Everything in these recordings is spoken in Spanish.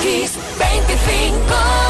Kiss 25.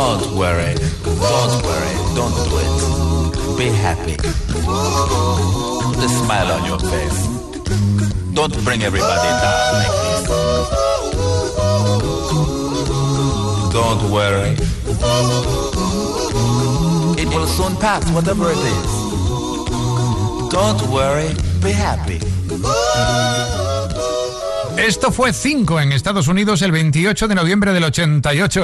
Don't worry. Don't worry. Don't do it. Be happy. Put a smile on your face. Don't bring everybody down like this. Don't worry. It will soon pass, whatever it is. Don't worry. Be happy. Esto fue 5 en Estados Unidos el 28 de noviembre del 88.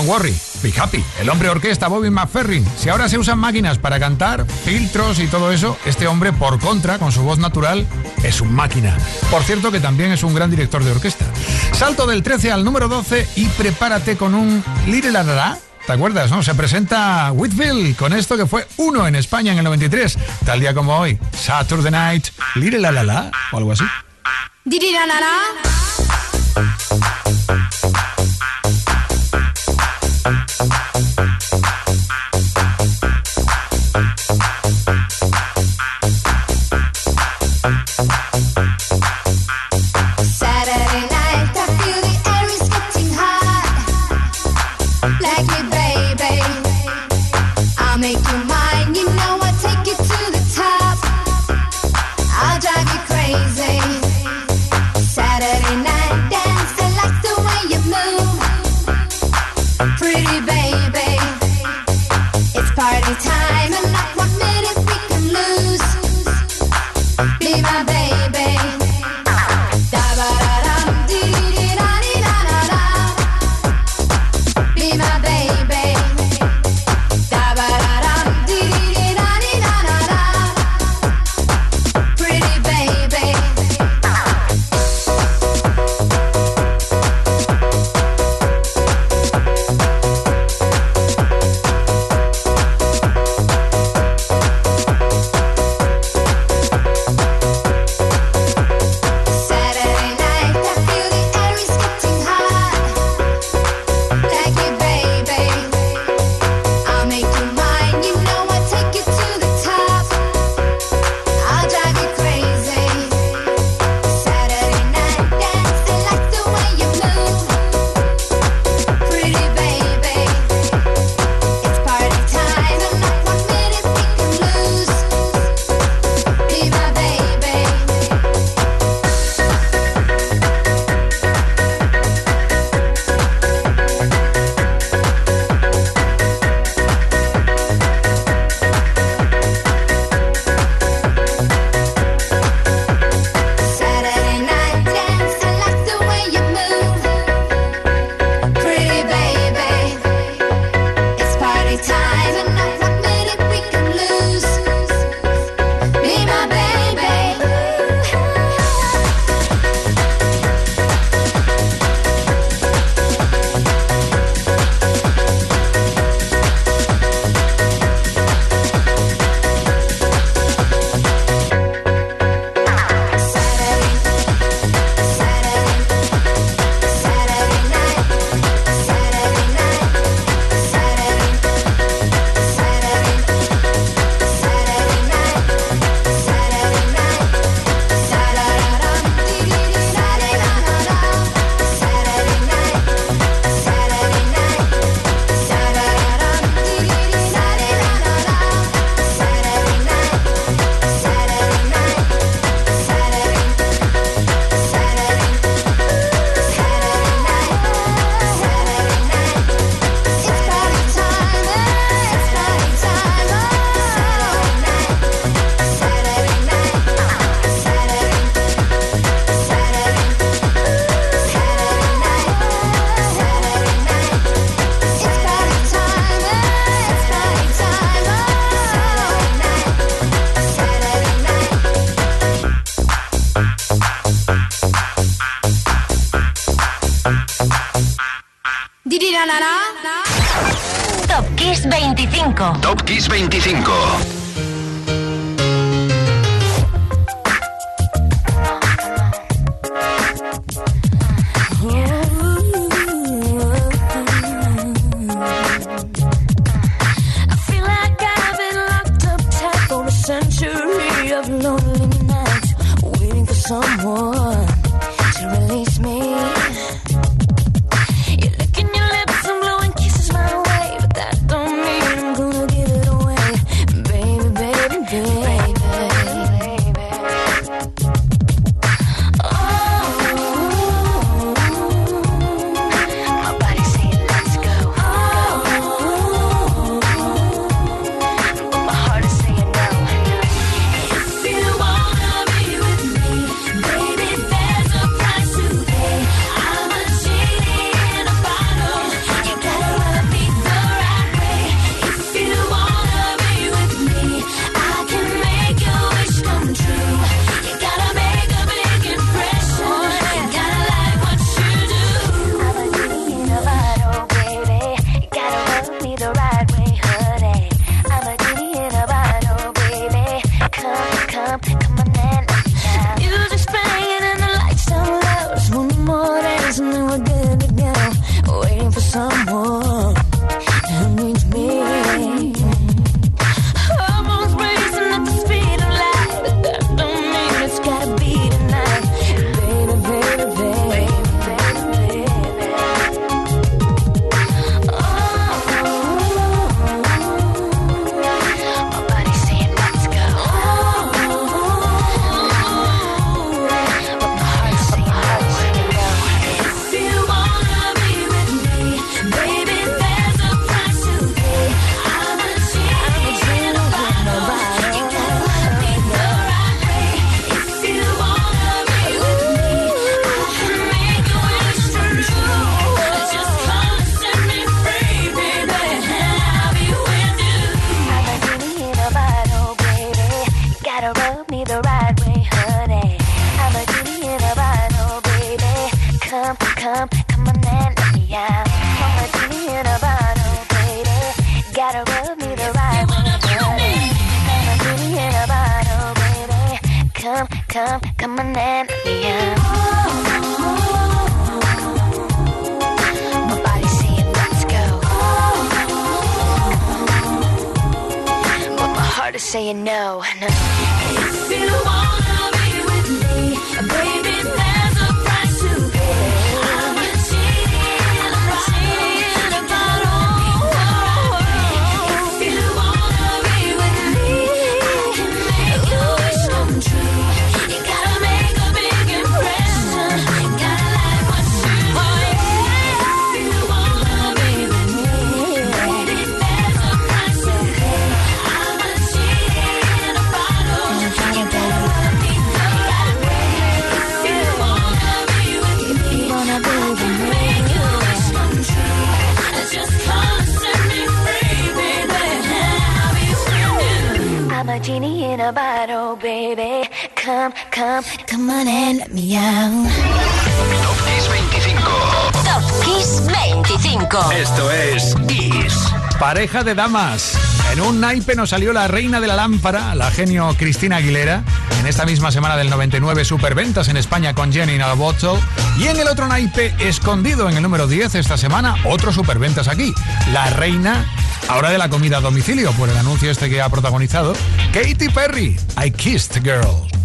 Don't worry, be happy. El hombre orquesta Bobby McFerrin. Si ahora se usan máquinas para cantar, filtros y todo eso, este hombre, por contra, con su voz natural, es un máquina. Por cierto que también es un gran director de orquesta. Salto del 13 al número 12 y prepárate con un Little La. ¿Te acuerdas, no? Se presenta Whitfield con esto que fue uno en España en el 93, tal día como hoy. Saturday Night, Little La La o algo así. La la. Be my baby. If you pareja de damas. En un naipe nos salió la reina de la lámpara, la genio Cristina Aguilera. En esta misma semana del 99, superventas en España con Jenny Nalbotto. Y en el otro naipe, escondido en el número 10 esta semana, otro superventas aquí. La reina, ahora de la comida a domicilio, por el anuncio este que ha protagonizado, Katy Perry, I Kissed Girl.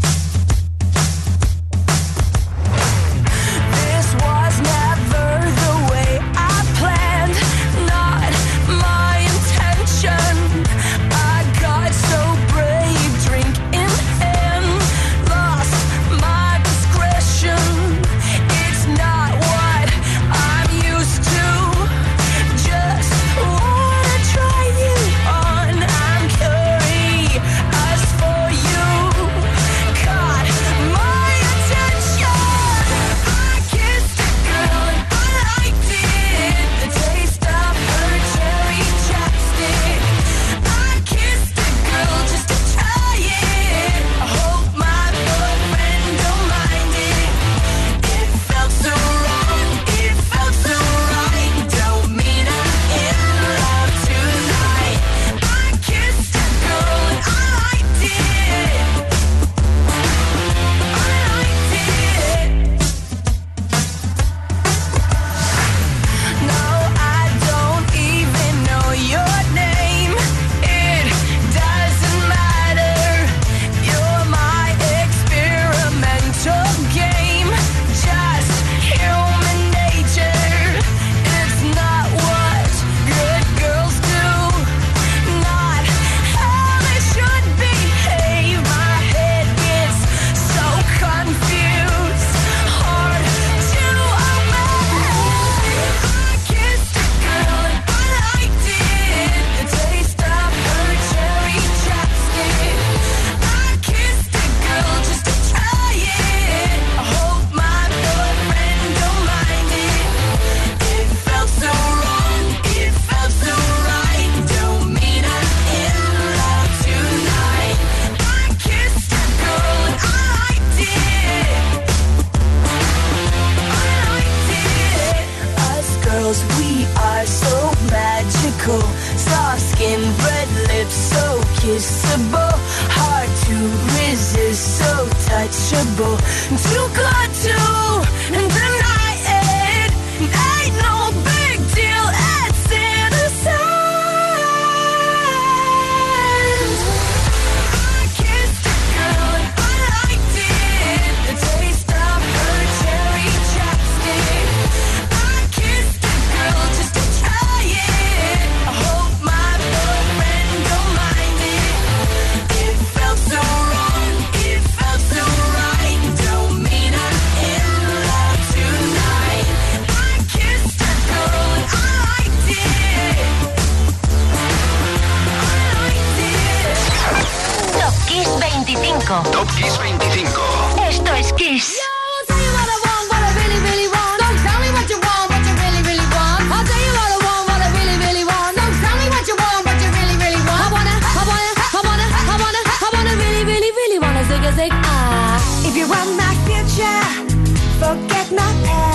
not air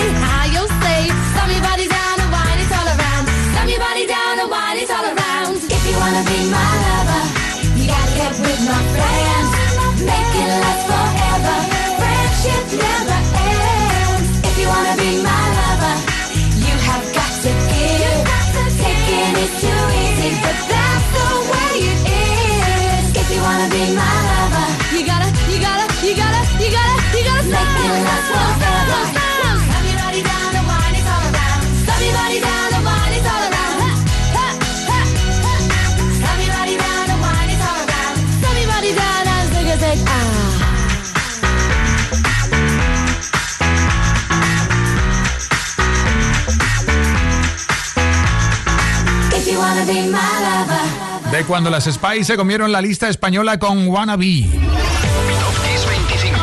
cuando las Spice se comieron la lista española con Wannabe. Top Kiss 25.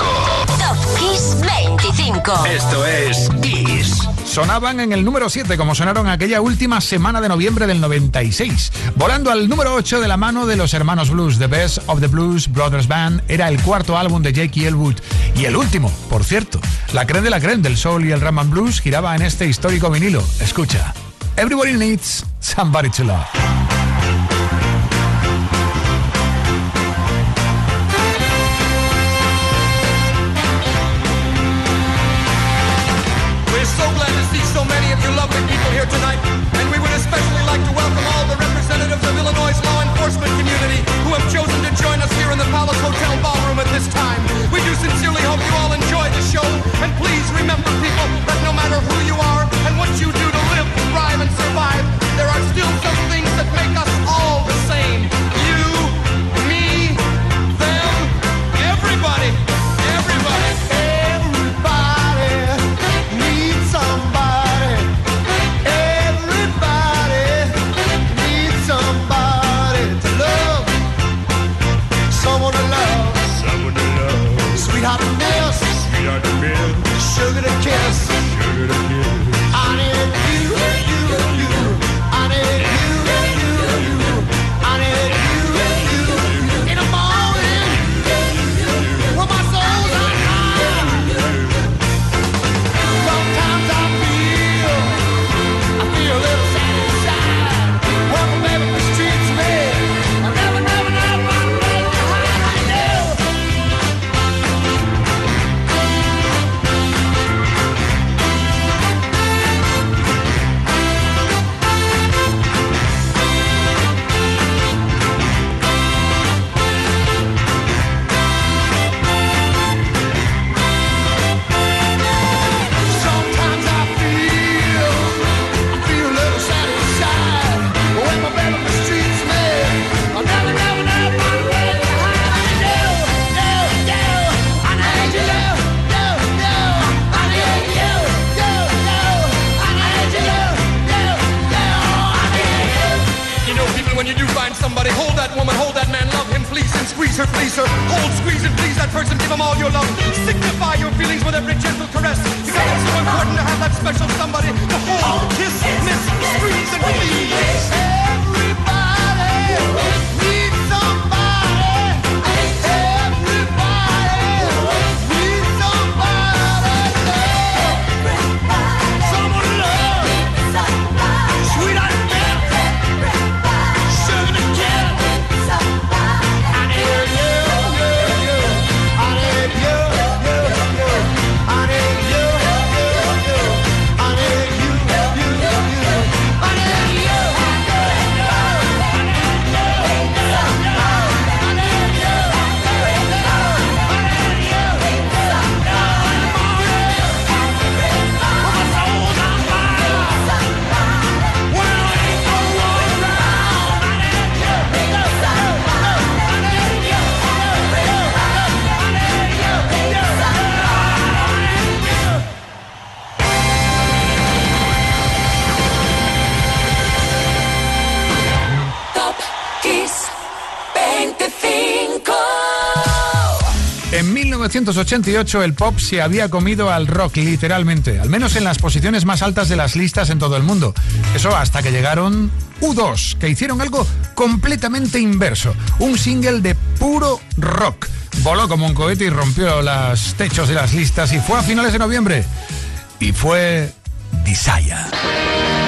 Top Kiss 25. Esto es Kiss. Sonaban en el número 7 como sonaron aquella última semana de noviembre del 96. Volando al número 8 de la mano de los hermanos Blues, The Best of the Blues Brothers Band, era el cuarto álbum de Jake Elwood. Y el último, por cierto. La creme de la creme del soul y el rhythm and blues giraba en este histórico vinilo. Escucha. Everybody needs somebody to love. Hold, squeeze and please that person, give them all your love. Signify your feelings with every gentle caress. Because it's so important to have that special somebody to hold, kiss, miss, squeeze and please. 1988 el pop se había comido al rock, literalmente, al menos en las posiciones más altas de las listas en todo el mundo. Eso hasta que llegaron U2, que hicieron algo completamente inverso, un single de puro rock. Voló como un cohete y rompió los techos de las listas y fue a finales de noviembre. Y fue Desire.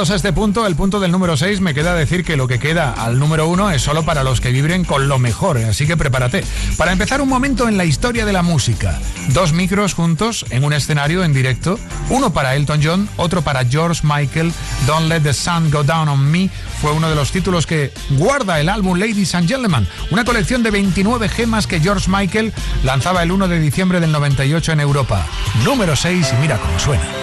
Llegados a este punto, el punto del número 6, me queda decir que lo que queda al número 1 es solo para los que vibren con lo mejor, así que prepárate. Para empezar, un momento en la historia de la música. Dos micros juntos en un escenario en directo, uno para Elton John, otro para George Michael. Don't Let the Sun Go Down on Me fue uno de los títulos que guarda el álbum Ladies and Gentlemen, una colección de 29 gemas que George Michael lanzaba el 1 de diciembre del 98 en Europa. Número 6 y mira cómo suena.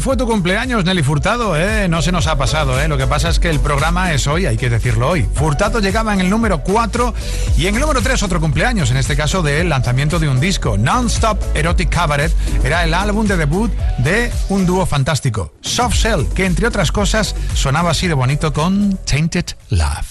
Fue tu cumpleaños, Nelly Furtado, ¿eh? No se nos ha pasado, ¿eh? Lo que pasa es que el programa es hoy, hay que decirlo hoy. Furtado llegaba en el número 4 y en el número 3 otro cumpleaños, en este caso del lanzamiento de un disco. Non-Stop Erotic Cabaret era el álbum de debut de un dúo fantástico, Soft Cell, que entre otras cosas sonaba así de bonito con Tainted Love.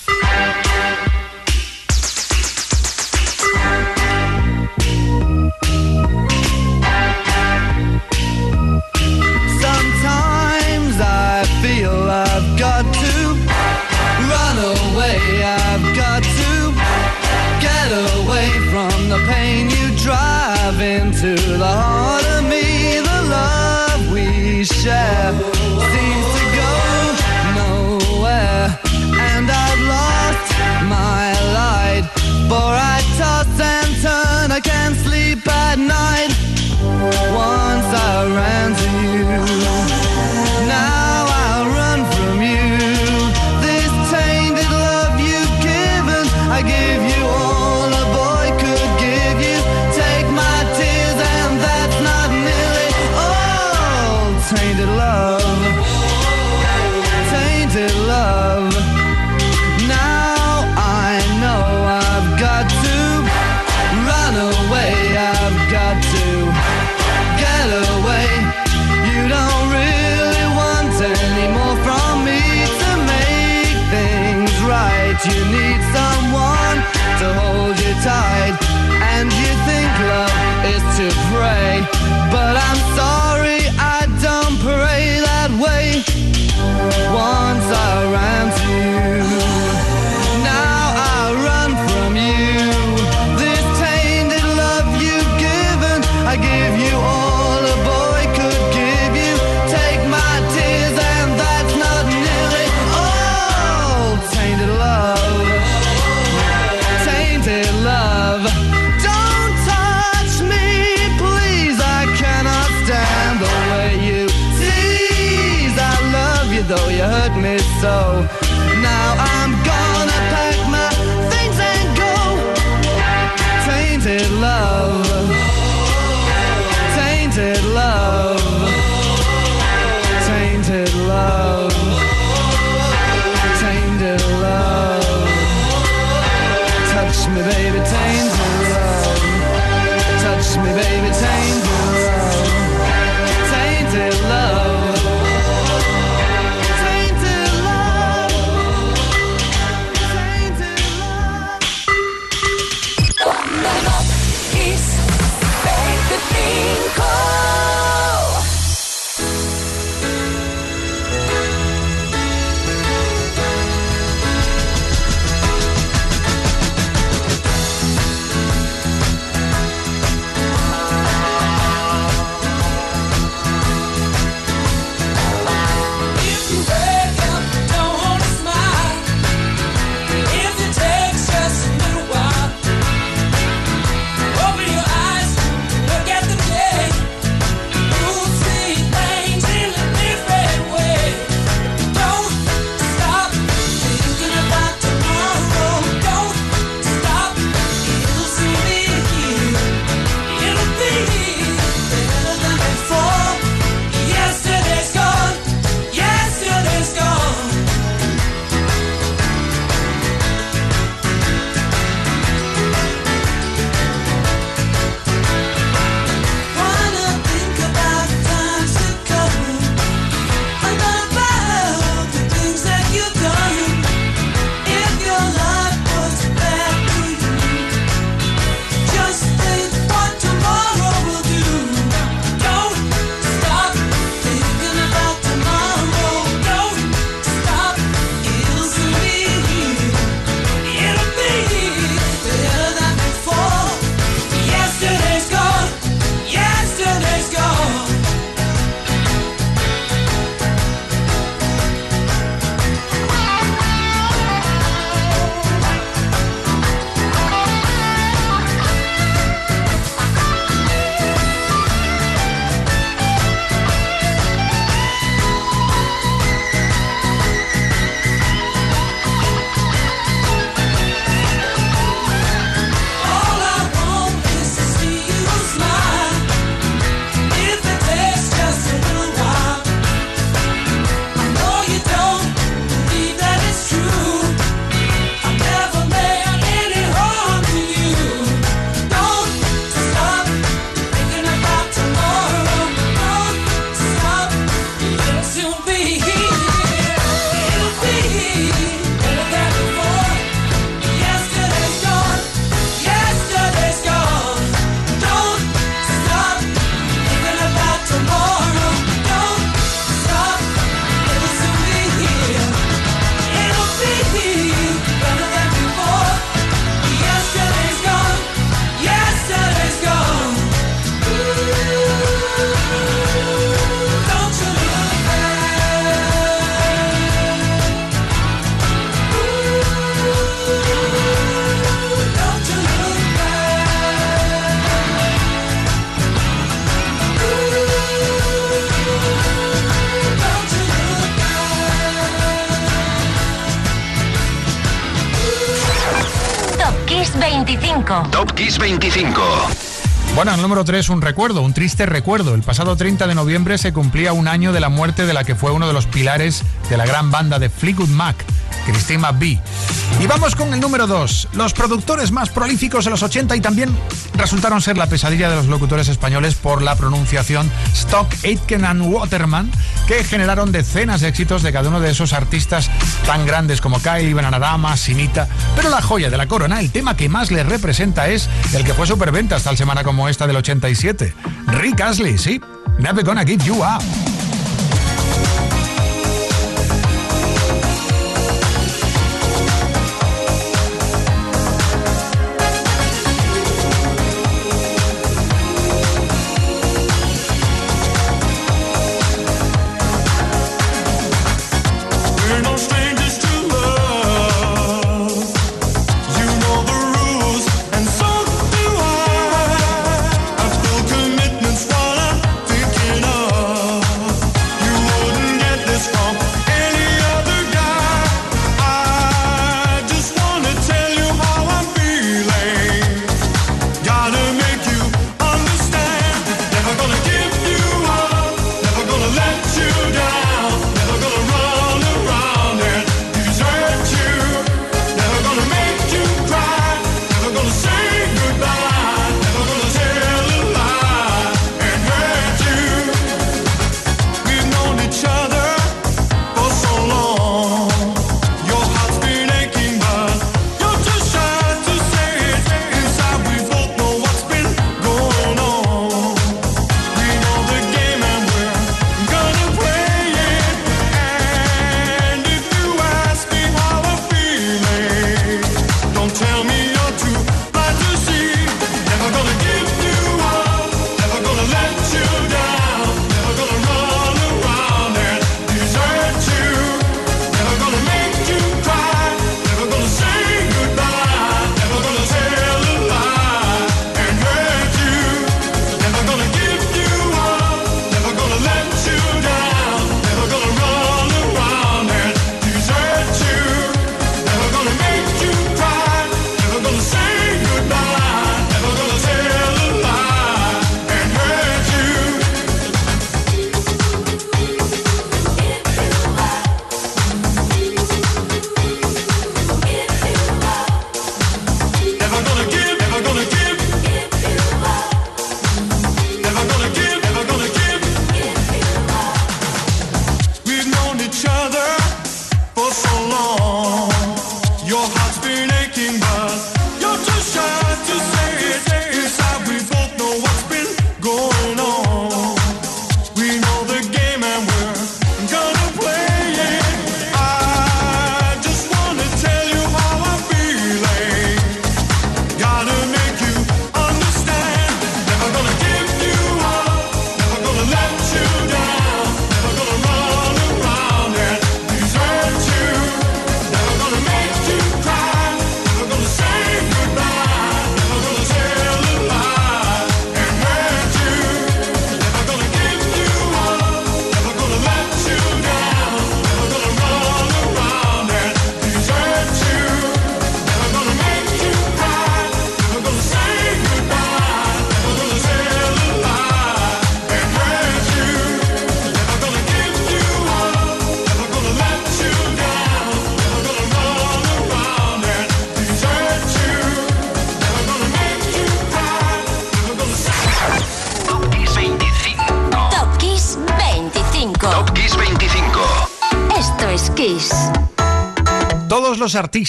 same 25. Top Kiss 25. Bueno, el número 3, un recuerdo, un triste recuerdo. El pasado 30 de noviembre se cumplía un año de la muerte de la que fue uno de los pilares de la gran banda de Fleetwood Mac, Christine McVie. Y vamos con el número 2. Los productores más prolíficos de los 80 y también resultaron ser la pesadilla de los locutores españoles por la pronunciación Stock, Aitken and Waterman, que generaron decenas de éxitos de cada uno de esos artistas tan grandes como Kylie, Bananarama, Simita. Pero la joya de la corona, el tema que más les representa es el que fue superventas tal semana como esta del 87. Rick Astley, sí. Never gonna give you up.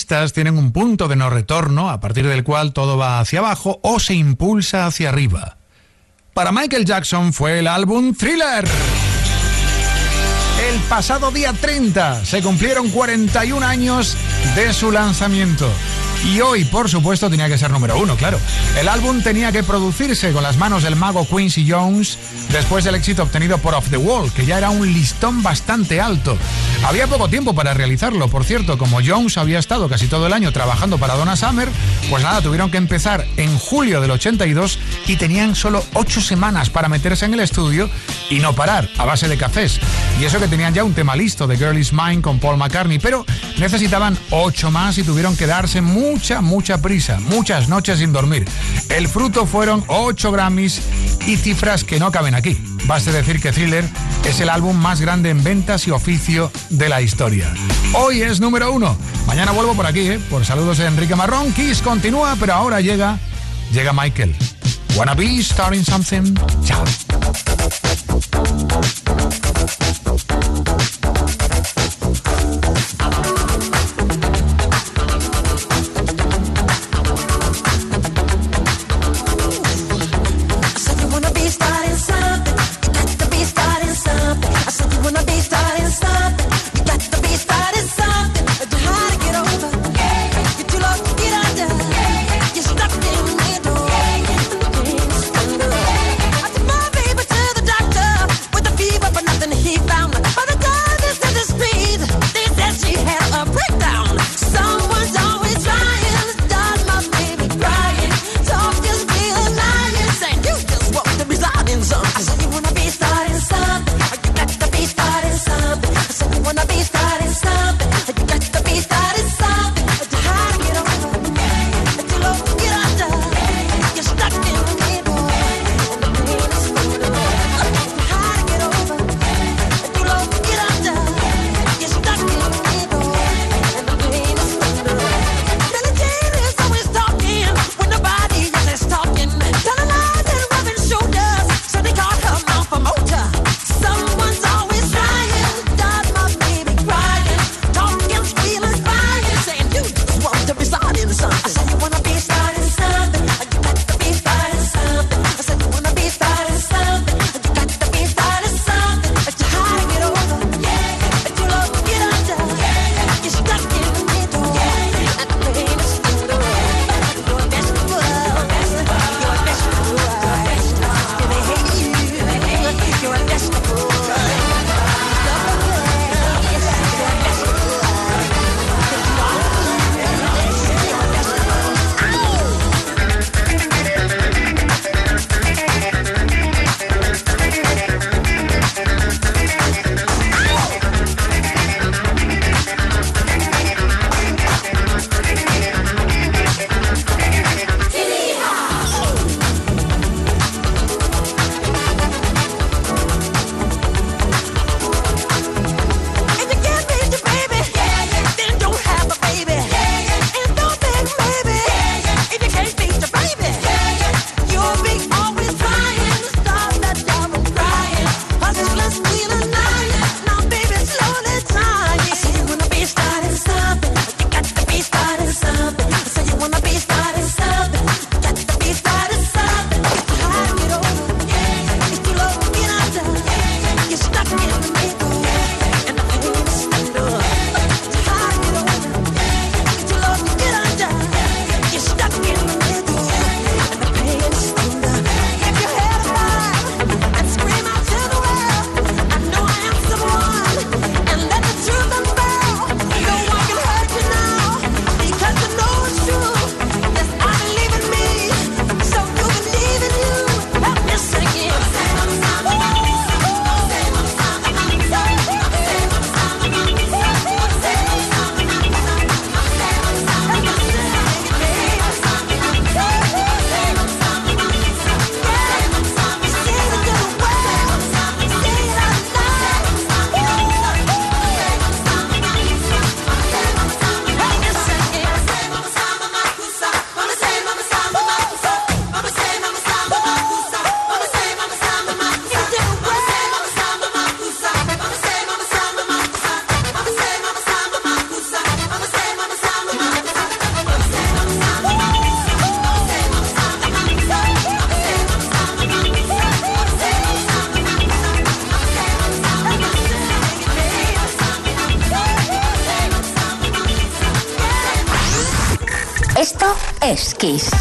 Tienen un punto de no retorno a partir del cual todo va hacia abajo o se impulsa hacia arriba. Para Michael Jackson fue el álbum Thriller. El pasado día 30 se cumplieron 41 años de su lanzamiento. Y hoy, por supuesto, tenía que ser número uno, claro. El álbum tenía que producirse con las manos del mago Quincy Jones después del éxito obtenido por Off the Wall, que ya era un listón bastante alto. Había poco tiempo para realizarlo, por cierto, como Jones había estado casi todo el año trabajando para Donna Summer, pues nada, tuvieron que empezar en julio del 82 y tenían solo ocho semanas para meterse en el estudio y no parar, a base de cafés. Y eso que tenían ya un tema listo de Girl Is Mine con Paul McCartney, pero necesitaban ocho más y tuvieron que darse mucha, mucha prisa, muchas noches sin dormir. El fruto fueron ocho Grammys y cifras que no caben aquí. Basta decir que Thriller es el álbum más grande en ventas y oficio de la historia. Hoy es número uno. Mañana vuelvo por aquí, ¿eh? por saludos de Enrique Marrón. Kiss continúa, pero ahora llega, llega Michael. Wanna be starting something? Chao. Kiss.